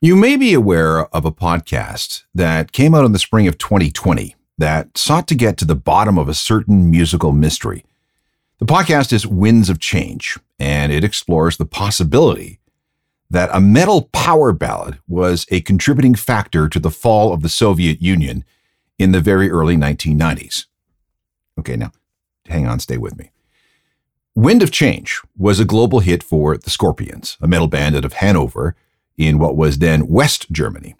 You may be aware of a podcast that came out in the spring of 2020 that sought to get to the bottom of a certain musical mystery. The podcast is Winds of Change, and it explores the possibility that a metal power ballad was a contributing factor to the fall of the Soviet Union in the very early 1990s. Okay, now hang on, stay with me. Wind of Change was a global hit for the Scorpions, a metal band out of Hanover in what was then West Germany.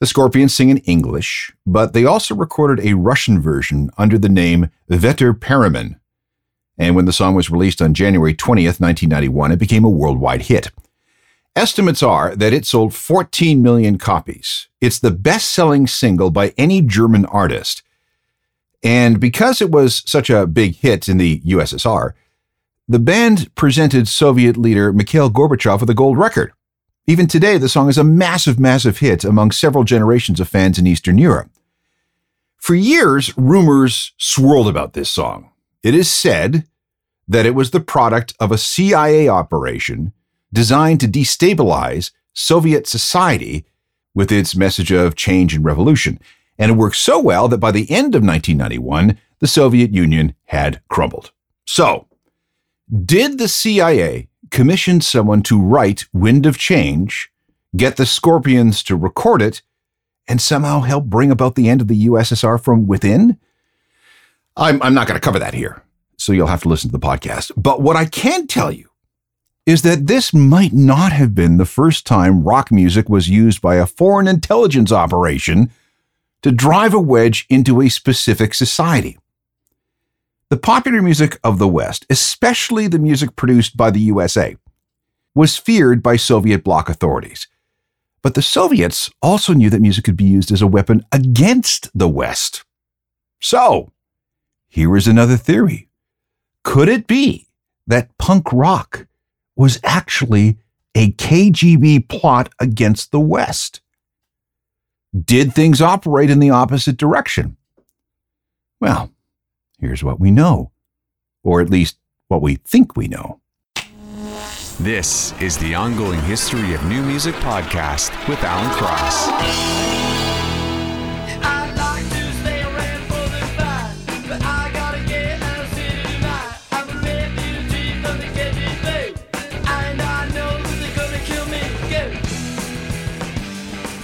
The Scorpions sing in English, but they also recorded a Russian version under the name Veter Peremen. And when the song was released on January 20th, 1991, it became a worldwide hit. Estimates are that it sold 14 million copies. It's the best selling single by any German artist. And because it was such a big hit in the USSR, the band presented Soviet leader Mikhail Gorbachev with a gold record. Even today, the song is a massive, massive hit among several generations of fans in Eastern Europe. For years, rumors swirled about this song. It is said that it was the product of a CIA operation designed to destabilize Soviet society with its message of change and revolution. And it worked so well that by the end of 1991, the Soviet Union had crumbled. So, did the CIA commission someone to write Wind of Change, get the Scorpions to record it, and somehow help bring about the end of the USSR from within? I'm, I'm not going to cover that here, so you'll have to listen to the podcast. But what I can tell you is that this might not have been the first time rock music was used by a foreign intelligence operation to drive a wedge into a specific society. The popular music of the West, especially the music produced by the USA, was feared by Soviet bloc authorities. But the Soviets also knew that music could be used as a weapon against the West. So, here is another theory. Could it be that punk rock was actually a KGB plot against the West. Did things operate in the opposite direction? Well, here's what we know, or at least what we think we know. This is the ongoing history of new music podcast with Alan Cross.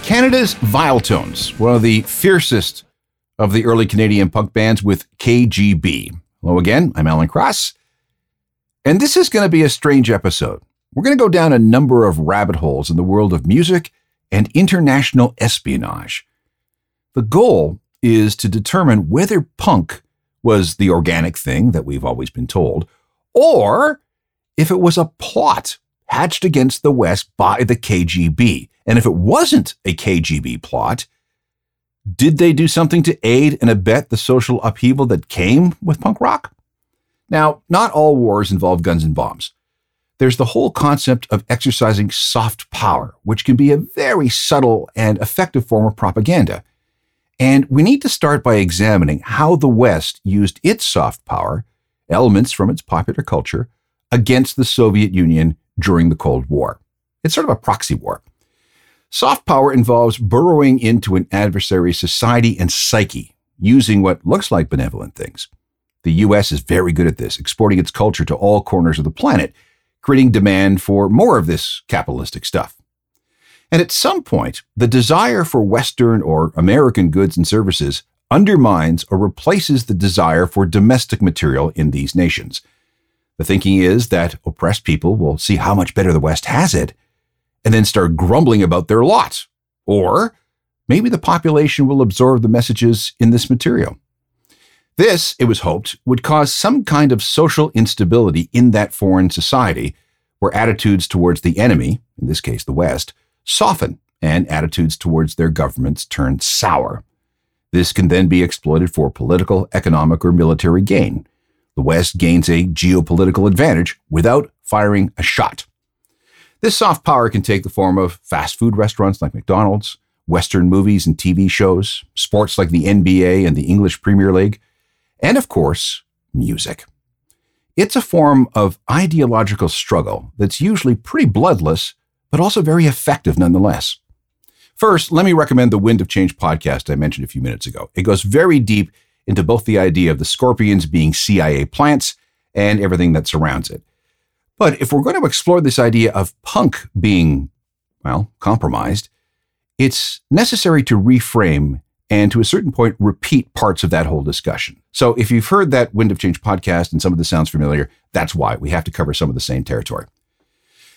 Canada's Viletones, one of the fiercest of the early Canadian punk bands with KGB. Hello again, I'm Alan Cross. And this is going to be a strange episode. We're going to go down a number of rabbit holes in the world of music and international espionage. The goal is to determine whether punk was the organic thing that we've always been told, or if it was a plot hatched against the West by the KGB. And if it wasn't a KGB plot, did they do something to aid and abet the social upheaval that came with punk rock? Now, not all wars involve guns and bombs. There's the whole concept of exercising soft power, which can be a very subtle and effective form of propaganda. And we need to start by examining how the West used its soft power, elements from its popular culture, against the Soviet Union during the Cold War. It's sort of a proxy war. Soft power involves burrowing into an adversary's society and psyche, using what looks like benevolent things. The US is very good at this, exporting its culture to all corners of the planet, creating demand for more of this capitalistic stuff. And at some point, the desire for Western or American goods and services undermines or replaces the desire for domestic material in these nations. The thinking is that oppressed people will see how much better the West has it and then start grumbling about their lot. Or maybe the population will absorb the messages in this material. This, it was hoped, would cause some kind of social instability in that foreign society where attitudes towards the enemy, in this case the West, soften and attitudes towards their governments turn sour. This can then be exploited for political, economic, or military gain. The West gains a geopolitical advantage without firing a shot. This soft power can take the form of fast food restaurants like McDonald's, Western movies and TV shows, sports like the NBA and the English Premier League, and of course, music. It's a form of ideological struggle that's usually pretty bloodless, but also very effective nonetheless. First, let me recommend the Wind of Change podcast I mentioned a few minutes ago. It goes very deep into both the idea of the Scorpions being CIA plants and everything that surrounds it. But if we're going to explore this idea of punk being, well, compromised, it's necessary to reframe and to a certain point repeat parts of that whole discussion. So if you've heard that Wind of Change podcast and some of this sounds familiar, that's why we have to cover some of the same territory.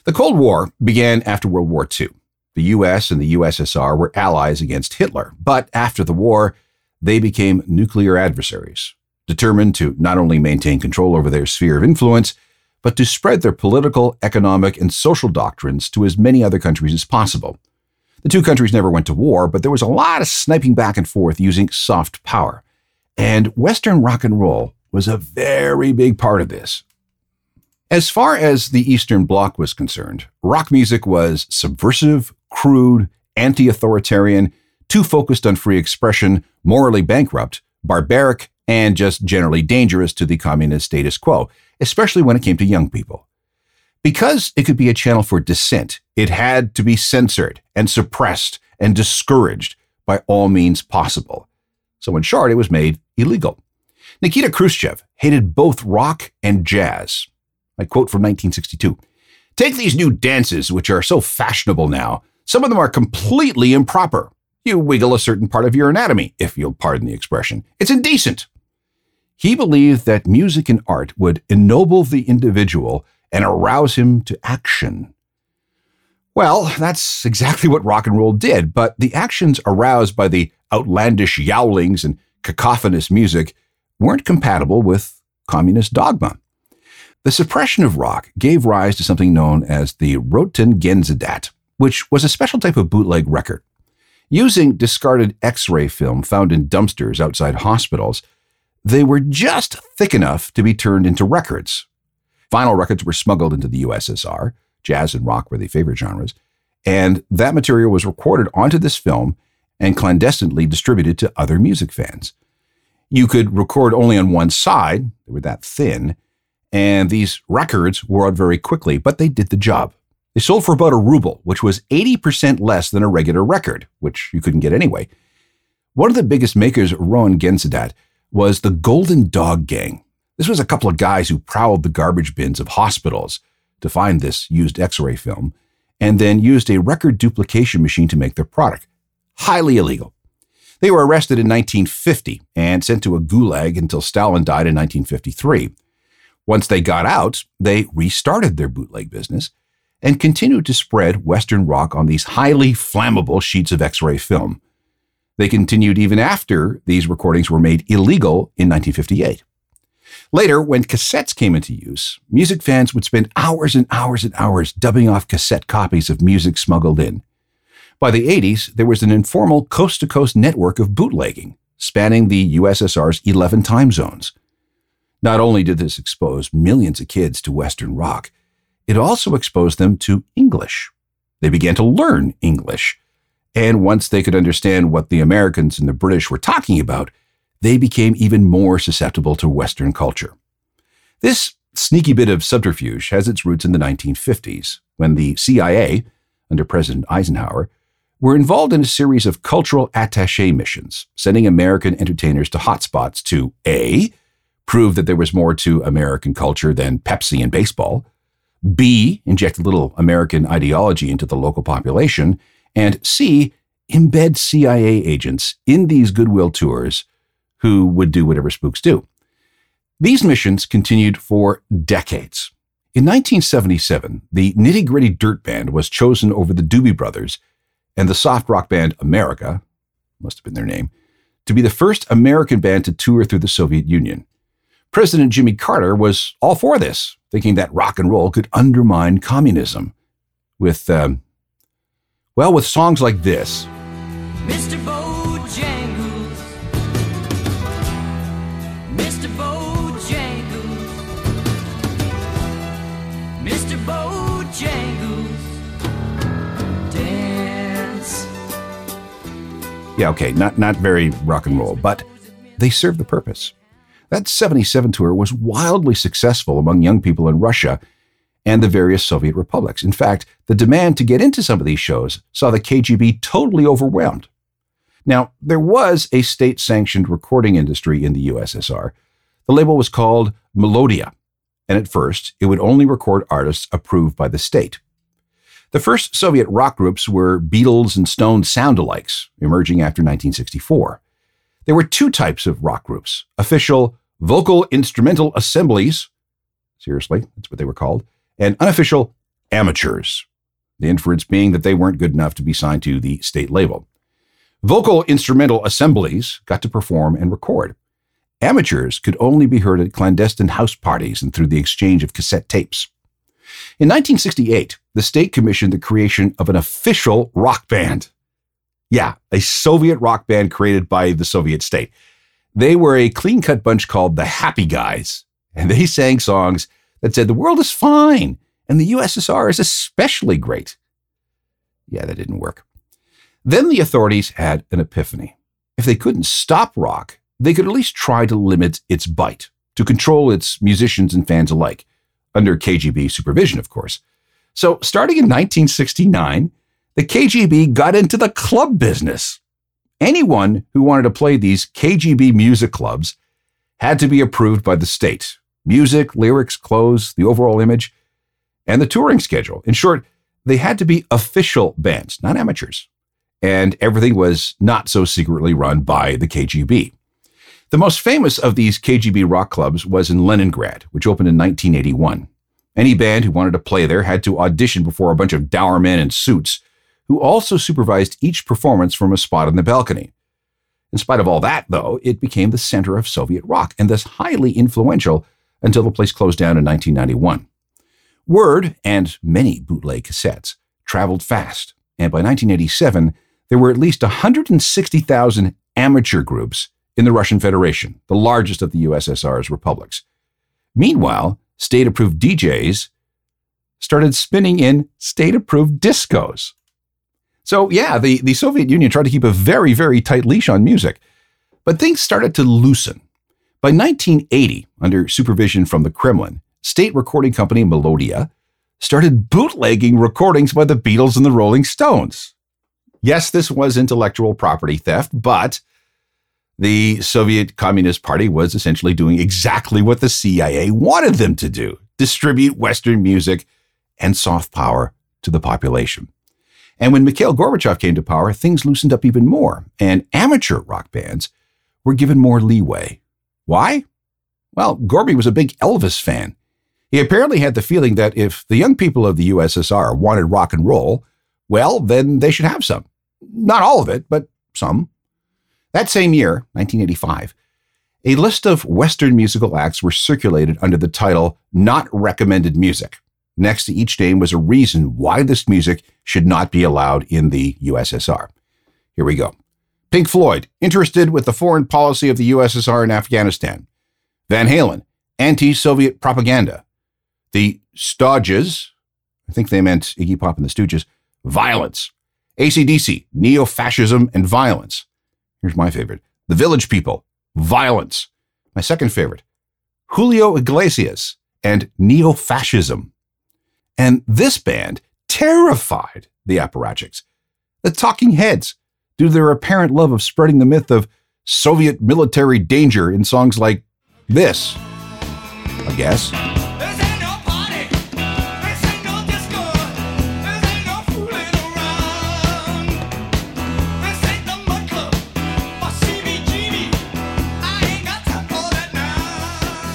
The Cold War began after World War II. The US and the USSR were allies against Hitler, but after the war, they became nuclear adversaries, determined to not only maintain control over their sphere of influence, but to spread their political, economic, and social doctrines to as many other countries as possible. The two countries never went to war, but there was a lot of sniping back and forth using soft power. And Western rock and roll was a very big part of this. As far as the Eastern Bloc was concerned, rock music was subversive, crude, anti authoritarian, too focused on free expression, morally bankrupt, barbaric, and just generally dangerous to the communist status quo, especially when it came to young people. Because it could be a channel for dissent, it had to be censored and suppressed and discouraged by all means possible. So, in short, it was made illegal. Nikita Khrushchev hated both rock and jazz. I quote from 1962 Take these new dances, which are so fashionable now. Some of them are completely improper. You wiggle a certain part of your anatomy, if you'll pardon the expression. It's indecent. He believed that music and art would ennoble the individual and arouse him to action. Well, that's exactly what rock and roll did, but the actions aroused by the outlandish yowlings and cacophonous music weren't compatible with communist dogma. The suppression of rock gave rise to something known as the roentgenizdat, which was a special type of bootleg record. Using discarded X ray film found in dumpsters outside hospitals, they were just thick enough to be turned into records, Vinyl records were smuggled into the USSR. Jazz and rock were the favorite genres. And that material was recorded onto this film and clandestinely distributed to other music fans. You could record only on one side, they were that thin, and these records wore out very quickly, but they did the job. They sold for about a ruble, which was 80% less than a regular record, which you couldn't get anyway. One of the biggest makers of roentgenizdat was the Golden Dog Gang. This was a couple of guys who prowled the garbage bins of hospitals to find this used x ray film and then used a record duplication machine to make their product. Highly illegal. They were arrested in 1950 and sent to a gulag until Stalin died in 1953. Once they got out, they restarted their bootleg business and continued to spread Western rock on these highly flammable sheets of X ray film. They continued even after these recordings were made illegal in 1958. Later, when cassettes came into use, music fans would spend hours and hours and hours dubbing off cassette copies of music smuggled in. By the 80s, there was an informal coast to coast network of bootlegging, spanning the USSR's 11 time zones. Not only did this expose millions of kids to Western rock, it also exposed them to English. They began to learn English. And once they could understand what the Americans and the British were talking about, they became even more susceptible to Western culture. This sneaky bit of subterfuge has its roots in the 1950s, when the CIA, under President Eisenhower, were involved in a series of cultural attache missions, sending American entertainers to hotspots to A, prove that there was more to American culture than Pepsi and baseball, B, inject a little American ideology into the local population, and C, embed CIA agents in these goodwill tours who would do whatever spooks do. These missions continued for decades. In 1977, the Nitty Gritty Dirt Band was chosen over the Doobie Brothers and the soft rock band America, must have been their name, to be the first American band to tour through the Soviet Union. President Jimmy Carter was all for this, thinking that rock and roll could undermine communism. With, um, well, with songs like this. Mr. Bojangles. Mr. Bojangles. Mr. Bojangles. Dance. Yeah, okay, not, not very rock and roll, but they serve the purpose. That 77 tour was wildly successful among young people in Russia and the various Soviet republics. In fact, the demand to get into some of these shows saw the KGB totally overwhelmed. Now, there was a state sanctioned recording industry in the USSR. The label was called Melodiya, and at first, it would only record artists approved by the state. The first Soviet rock groups were Beatles and Stones sound alikes, emerging after 1964. There were two types of rock groups official vocal instrumental assemblies, seriously, that's what they were called, and unofficial amateurs, the inference being that they weren't good enough to be signed to the state label. Vocal instrumental assemblies got to perform and record. Amateurs could only be heard at clandestine house parties and through the exchange of cassette tapes. In 1968, the state commissioned the creation of an official rock band. Yeah, a Soviet rock band created by the Soviet state. They were a clean cut bunch called the Happy Guys, and they sang songs that said the world is fine and the USSR is especially great. Yeah, that didn't work. Then the authorities had an epiphany. If they couldn't stop rock, they could at least try to limit its bite, to control its musicians and fans alike, under KGB supervision, of course. So, starting in 1969, the KGB got into the club business. Anyone who wanted to play these KGB music clubs had to be approved by the state. Music, lyrics, clothes, the overall image, and the touring schedule. In short, they had to be official bands, not amateurs. And everything was not so secretly run by the KGB. The most famous of these KGB rock clubs was in Leningrad, which opened in 1981. Any band who wanted to play there had to audition before a bunch of dour men in suits who also supervised each performance from a spot on the balcony. In spite of all that, though, it became the center of Soviet rock and thus highly influential until the place closed down in 1991. Word and many bootleg cassettes traveled fast, and by 1987, there were at least 160,000 amateur groups in the Russian Federation, the largest of the USSR's republics. Meanwhile, state approved DJs started spinning in state approved discos. So, yeah, the, the Soviet Union tried to keep a very, very tight leash on music. But things started to loosen. By 1980, under supervision from the Kremlin, state recording company Melodiya started bootlegging recordings by the Beatles and the Rolling Stones. Yes, this was intellectual property theft, but the Soviet Communist Party was essentially doing exactly what the CIA wanted them to do distribute Western music and soft power to the population. And when Mikhail Gorbachev came to power, things loosened up even more, and amateur rock bands were given more leeway. Why? Well, Gorby was a big Elvis fan. He apparently had the feeling that if the young people of the USSR wanted rock and roll, well, then they should have some. Not all of it, but some. That same year, 1985, a list of Western musical acts were circulated under the title Not Recommended Music. Next to each name was a reason why this music should not be allowed in the USSR. Here we go. Pink Floyd, interested with the foreign policy of the USSR in Afghanistan. Van Halen, anti Soviet propaganda. The Stooges, I think they meant Iggy Pop and the Stooges, violence. ACDC, neo fascism and violence. Here's my favorite The Village People, violence. My second favorite, Julio Iglesias and neo fascism. And this band terrified the apparatchiks. The Talking Heads, due to their apparent love of spreading the myth of Soviet military danger in songs like this. I guess.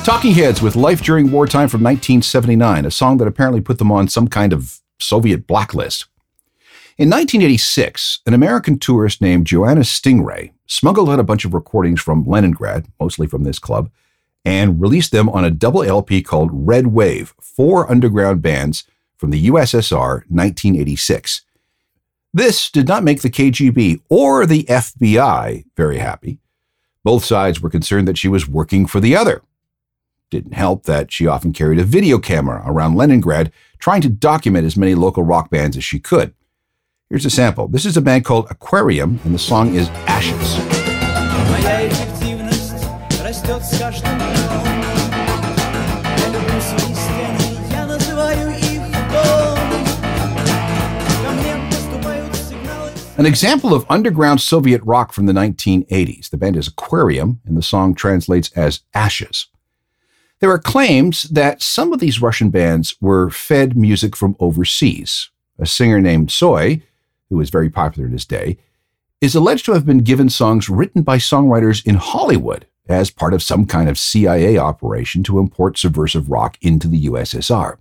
Talking Heads with Life During Wartime from 1979, a song that apparently put them on some kind of Soviet blacklist. In 1986, an American tourist named Joanna Stingray smuggled out a bunch of recordings from Leningrad, mostly from this club, and released them on a double LP called Red Wave Four Underground Bands from the USSR 1986. This did not make the KGB or the FBI very happy. Both sides were concerned that she was working for the other. Didn't help that she often carried a video camera around Leningrad, trying to document as many local rock bands as she could. Here's a sample. This is a band called Aquarium, and the song is Ashes. An example of underground Soviet rock from the 1980s. The band is Aquarium, and the song translates as Ashes. There are claims that some of these Russian bands were fed music from overseas. A singer named Tsoi, who was very popular in his day, is alleged to have been given songs written by songwriters in Hollywood as part of some kind of CIA operation to import subversive rock into the USSR.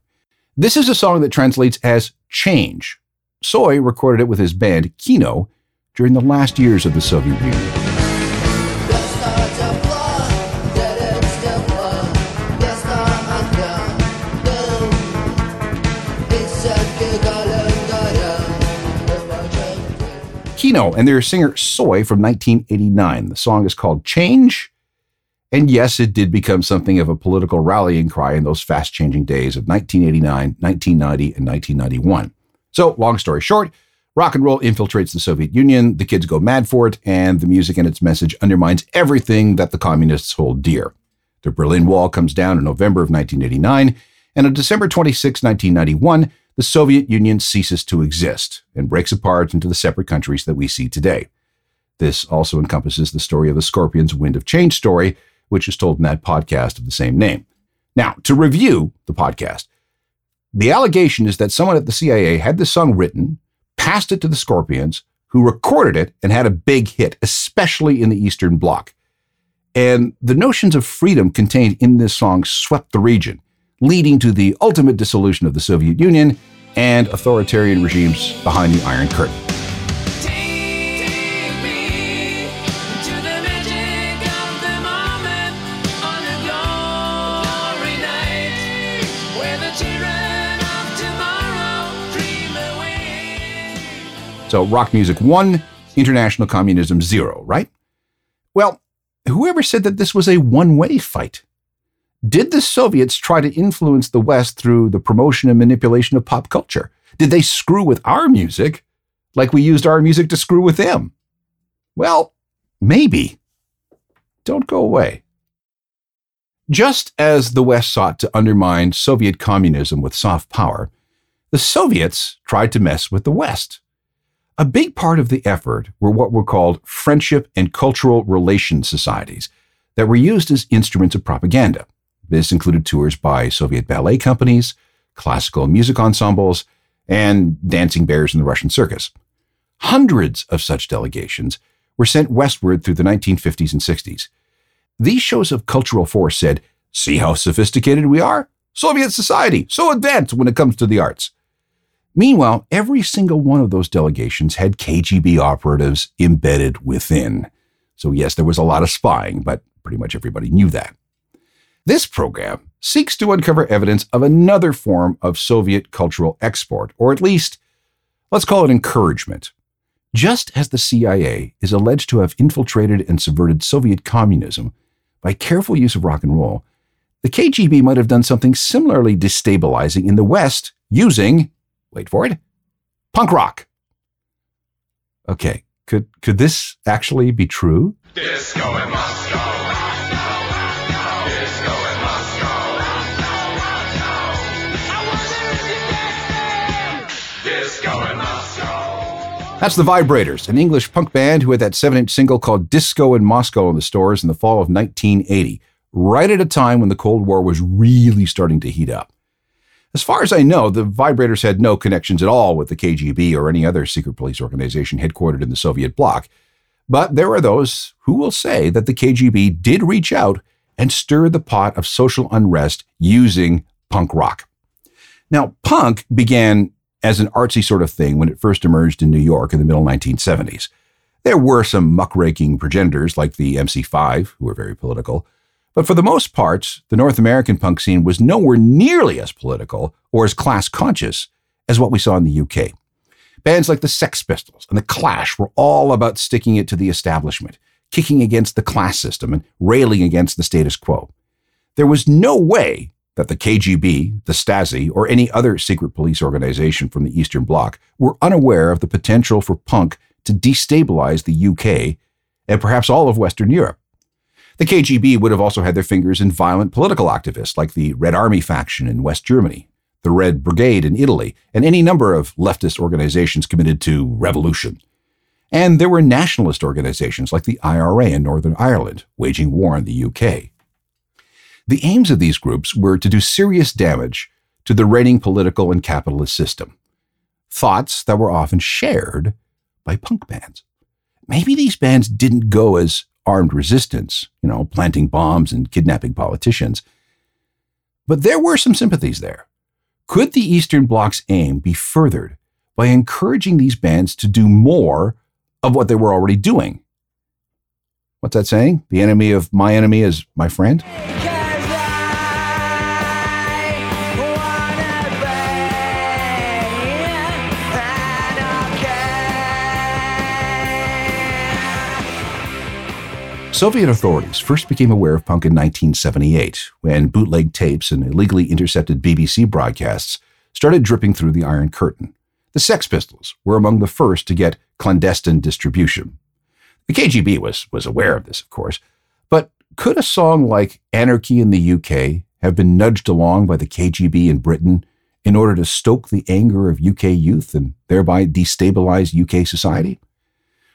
This is a song that translates as change. Tsoi recorded it with his band Kino during the last years of the Soviet Union. Kino and their singer Tsoi from 1989. The song is called Change. And yes, it did become something of a political rallying cry in those fast changing days of 1989, 1990, and 1991. So, long story short, rock and roll infiltrates the Soviet Union, the kids go mad for it, and the music and its message undermines everything that the communists hold dear. The Berlin Wall comes down in November of 1989, and on December 26, 1991, the Soviet Union ceases to exist and breaks apart into the separate countries that we see today. This also encompasses the story of the Scorpions' Wind of Change story, which is told in that podcast of the same name. Now, to review the podcast, the allegation is that someone at the CIA had the song written, passed it to the Scorpions, who recorded it and had a big hit, especially in the Eastern Bloc. And the notions of freedom contained in this song swept the region, leading to the ultimate dissolution of the Soviet Union and authoritarian regimes behind the Iron Curtain. So, rock music one, international communism zero, right? Well, whoever said that this was a one way fight? Did the Soviets try to influence the West through the promotion and manipulation of pop culture? Did they screw with our music like we used our music to screw with them? Well, maybe. Don't go away. Just as the West sought to undermine Soviet communism with soft power, the Soviets tried to mess with the West. A big part of the effort were what were called friendship and cultural relations societies that were used as instruments of propaganda. This included tours by Soviet ballet companies, classical music ensembles, and dancing bears in the Russian circus. Hundreds of such delegations were sent westward through the 1950s and 60s. These shows of cultural force said, See how sophisticated we are? Soviet society, so advanced when it comes to the arts. Meanwhile, every single one of those delegations had KGB operatives embedded within. So, yes, there was a lot of spying, but pretty much everybody knew that. This program seeks to uncover evidence of another form of Soviet cultural export, or at least, let's call it encouragement. Just as the CIA is alleged to have infiltrated and subverted Soviet communism by careful use of rock and roll, the KGB might have done something similarly destabilizing in the West using, wait for it, punk rock. Okay, could could this actually be true? Disco in Moscow. That's the Vibrators, an English punk band who had that 7 inch single called Disco in Moscow in the stores in the fall of 1980, right at a time when the Cold War was really starting to heat up. As far as I know, the Vibrators had no connections at all with the KGB or any other secret police organization headquartered in the Soviet bloc. But there are those who will say that the KGB did reach out and stir the pot of social unrest using punk rock. Now, punk began as an artsy sort of thing when it first emerged in New York in the middle 1970s. There were some muckraking progenitors like the MC5, who were very political, but for the most part, the North American punk scene was nowhere nearly as political or as class conscious as what we saw in the UK. Bands like the Sex Pistols and the Clash were all about sticking it to the establishment, kicking against the class system and railing against the status quo. There was no way that the KGB, the Stasi, or any other secret police organization from the Eastern Bloc were unaware of the potential for punk to destabilize the UK and perhaps all of Western Europe. The KGB would have also had their fingers in violent political activists like the Red Army faction in West Germany, the Red Brigade in Italy, and any number of leftist organizations committed to revolution. And there were nationalist organizations like the IRA in Northern Ireland, waging war in the UK. The aims of these groups were to do serious damage to the reigning political and capitalist system. Thoughts that were often shared by punk bands. Maybe these bands didn't go as armed resistance, you know, planting bombs and kidnapping politicians. But there were some sympathies there. Could the Eastern Bloc's aim be furthered by encouraging these bands to do more of what they were already doing? What's that saying? The enemy of my enemy is my friend? Soviet authorities first became aware of punk in 1978 when bootleg tapes and illegally intercepted BBC broadcasts started dripping through the Iron Curtain. The Sex Pistols were among the first to get clandestine distribution. The KGB was, was aware of this, of course, but could a song like Anarchy in the UK have been nudged along by the KGB in Britain in order to stoke the anger of UK youth and thereby destabilize UK society?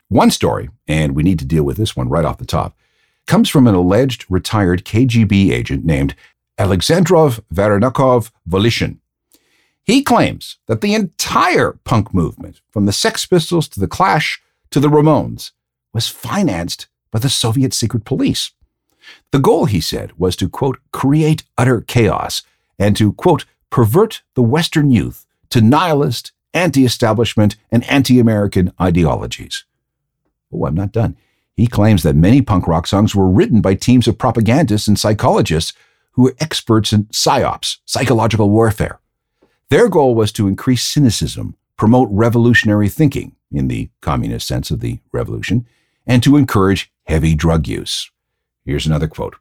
One story, and we need to deal with this one right off the top, comes from an alleged retired KGB agent named Alexandrov Varenakov Volishin. He claims that the entire punk movement, from the Sex Pistols to the Clash to the Ramones, was financed by the Soviet secret police. The goal, he said, was to, quote, create utter chaos and to, quote, pervert the Western youth to nihilist, anti establishment, and anti American ideologies. Oh, I'm not done. He claims that many punk rock songs were written by teams of propagandists and psychologists who were experts in psyops, psychological warfare. Their goal was to increase cynicism, promote revolutionary thinking, in the communist sense of the revolution, and to encourage heavy drug use. Here's another quote.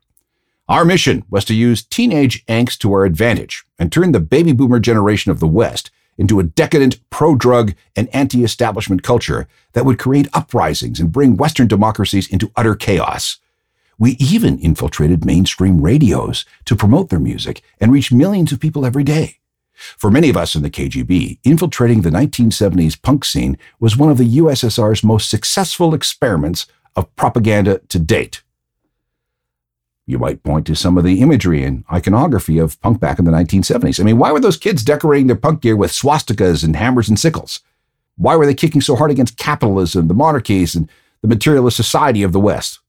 Our mission was to use teenage angst to our advantage and turn the baby boomer generation of the West into a decadent, pro drug, and anti establishment culture that would create uprisings and bring Western democracies into utter chaos. We even infiltrated mainstream radios to promote their music and reach millions of people every day. For many of us in the KGB, infiltrating the 1970s punk scene was one of the USSR's most successful experiments of propaganda to date. You might point to some of the imagery and iconography of punk back in the 1970s. I mean, why were those kids decorating their punk gear with swastikas and hammers and sickles? Why were they kicking so hard against capitalism, the monarchies, and the materialist society of the West?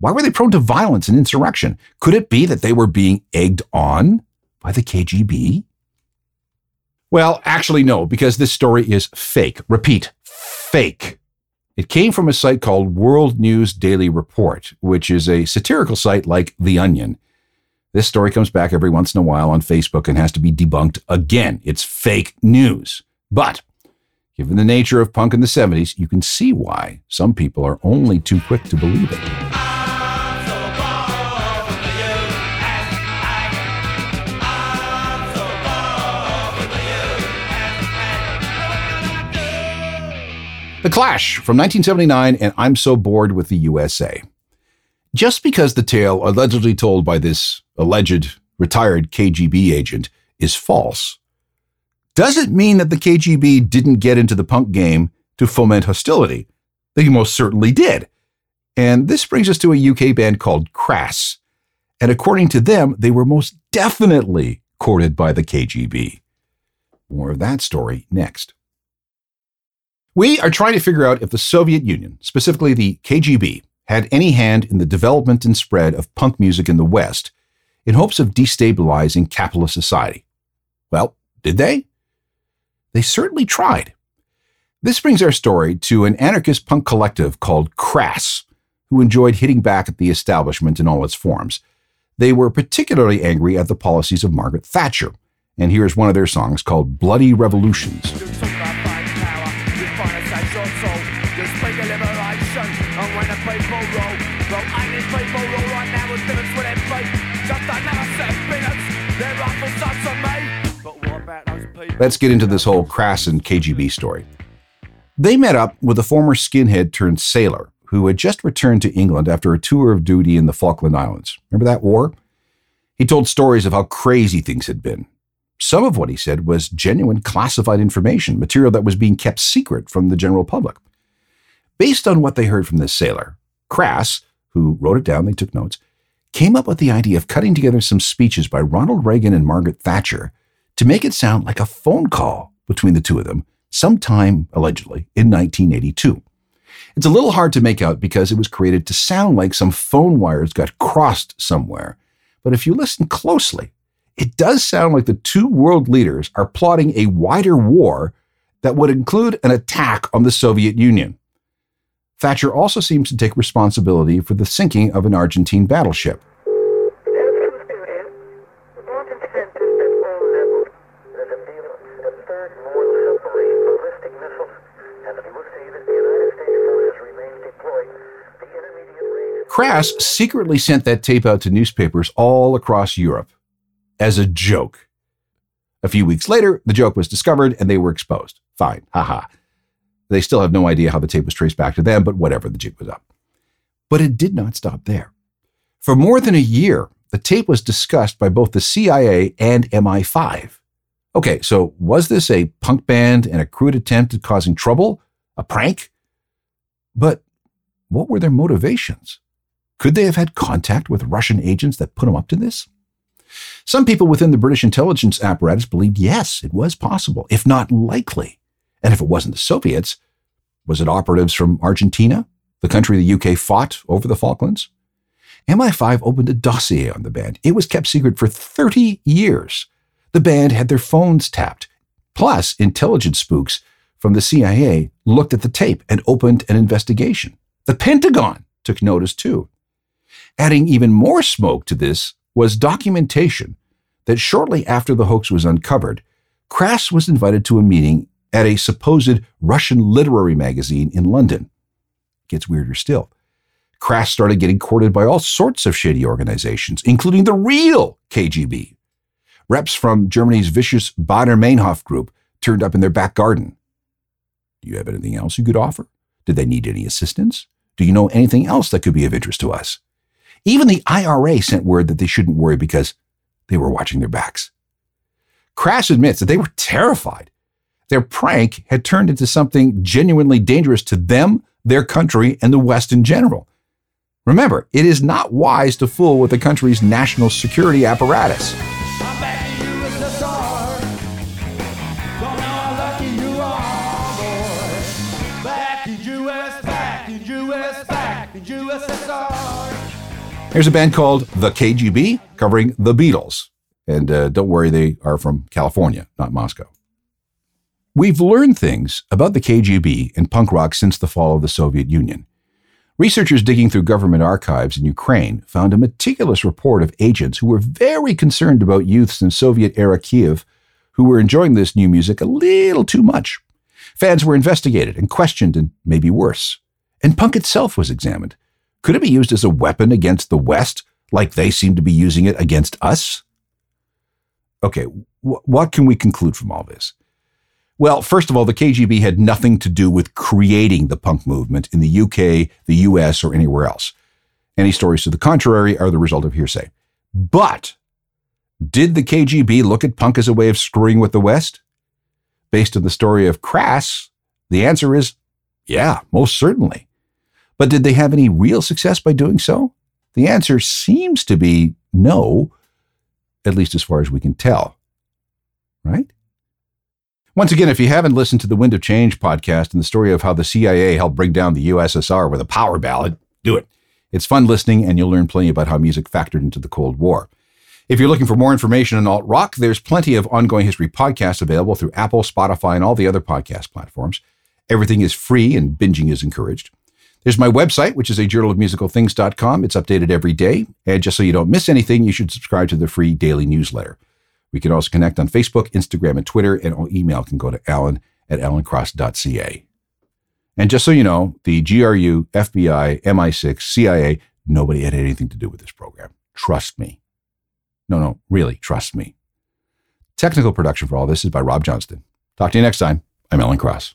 Why were they prone to violence and insurrection? Could it be that they were being egged on by the KGB? Well, actually, no, because this story is fake. Repeat, fake. It came from a site called World News Daily Report, which is a satirical site like The Onion. This story comes back every once in a while on Facebook and has to be debunked again. It's fake news. But given the nature of punk in the 70s, you can see why some people are only too quick to believe it. The Clash from 1979 and I'm So Bored with the USA. Just because the tale allegedly told by this alleged retired KGB agent is false, doesn't mean that the KGB didn't get into the punk game to foment hostility. They most certainly did. And this brings us to a UK band called Crass. And according to them, they were most definitely courted by the KGB. More of that story next. We are trying to figure out if the Soviet Union, specifically the KGB, had any hand in the development and spread of punk music in the West in hopes of destabilizing capitalist society. Well, did they? They certainly tried. This brings our story to an anarchist punk collective called Crass, who enjoyed hitting back at the establishment in all its forms. They were particularly angry at the policies of Margaret Thatcher, and here's one of their songs called Bloody Revolutions. Let's get into this whole Crass and KGB story. They met up with a former skinhead turned sailor who had just returned to England after a tour of duty in the Falkland Islands. Remember that war? He told stories of how crazy things had been. Some of what he said was genuine classified information, material that was being kept secret from the general public. Based on what they heard from this sailor, Crass, who wrote it down, they took notes, came up with the idea of cutting together some speeches by Ronald Reagan and Margaret Thatcher to make it sound like a phone call between the two of them sometime, allegedly, in 1982. It's a little hard to make out because it was created to sound like some phone wires got crossed somewhere. But if you listen closely, it does sound like the two world leaders are plotting a wider war that would include an attack on the Soviet Union. Thatcher also seems to take responsibility for the sinking of an Argentine battleship. Crass secretly sent that tape out to newspapers all across Europe as a joke. A few weeks later, the joke was discovered and they were exposed. Fine, haha. They still have no idea how the tape was traced back to them, but whatever, the jig was up. But it did not stop there. For more than a year, the tape was discussed by both the CIA and MI5. Okay, so was this a punk band and a crude attempt at causing trouble? A prank? But what were their motivations? Could they have had contact with Russian agents that put them up to this? Some people within the British intelligence apparatus believed yes, it was possible, if not likely. And if it wasn't the Soviets, was it operatives from Argentina, the country the UK fought over the Falklands? MI5 opened a dossier on the band. It was kept secret for 30 years. The band had their phones tapped. Plus, intelligence spooks from the CIA looked at the tape and opened an investigation. The Pentagon took notice too. Adding even more smoke to this was documentation that shortly after the hoax was uncovered, Crass was invited to a meeting at a supposed Russian literary magazine in London. Gets weirder still. Crass started getting courted by all sorts of shady organizations, including the real KGB. Reps from Germany's vicious Baader Meinhof group turned up in their back garden. Do you have anything else you could offer? Did they need any assistance? Do you know anything else that could be of interest to us? Even the IRA sent word that they shouldn't worry because they were watching their backs. Crass admits that they were terrified. Their prank had turned into something genuinely dangerous to them, their country, and the West in general. Remember, it is not wise to fool with the country's national security apparatus. Here's a band called The KGB covering the Beatles. And uh, don't worry, they are from California, not Moscow. We've learned things about the KGB and punk rock since the fall of the Soviet Union. Researchers digging through government archives in Ukraine found a meticulous report of agents who were very concerned about youths in Soviet era Kiev who were enjoying this new music a little too much. Fans were investigated and questioned, and maybe worse. And punk itself was examined. Could it be used as a weapon against the West, like they seem to be using it against us? Okay, wh- what can we conclude from all this? Well, first of all, the KGB had nothing to do with creating the punk movement in the UK, the US, or anywhere else. Any stories to the contrary are the result of hearsay. But did the KGB look at punk as a way of screwing with the West? Based on the story of Crass, the answer is Yeah, most certainly. But did they have any real success by doing so? The answer seems to be no, at least as far as we can tell. Right? Once again, if you haven't listened to the Wind of Change podcast and the story of how the CIA helped bring down the USSR with a power ballad, do it. It's fun listening, and you'll learn plenty about how music factored into the Cold War. If you're looking for more information on alt rock, there's plenty of ongoing history podcasts available through Apple, Spotify, and all the other podcast platforms. Everything is free and binging is encouraged. There's my website, which is a journal of musical things.com. It's updated every day. And just so you don't miss anything, you should subscribe to the free daily newsletter. We can also connect on Facebook, Instagram, and Twitter, and all email can go to alan at alancross.ca. And just so you know, the GRU, FBI, MI6, CIA, nobody had anything to do with this program. Trust me. No, no, really, trust me. Technical production for all this is by Rob Johnston. Talk to you next time. I'm Alan Cross.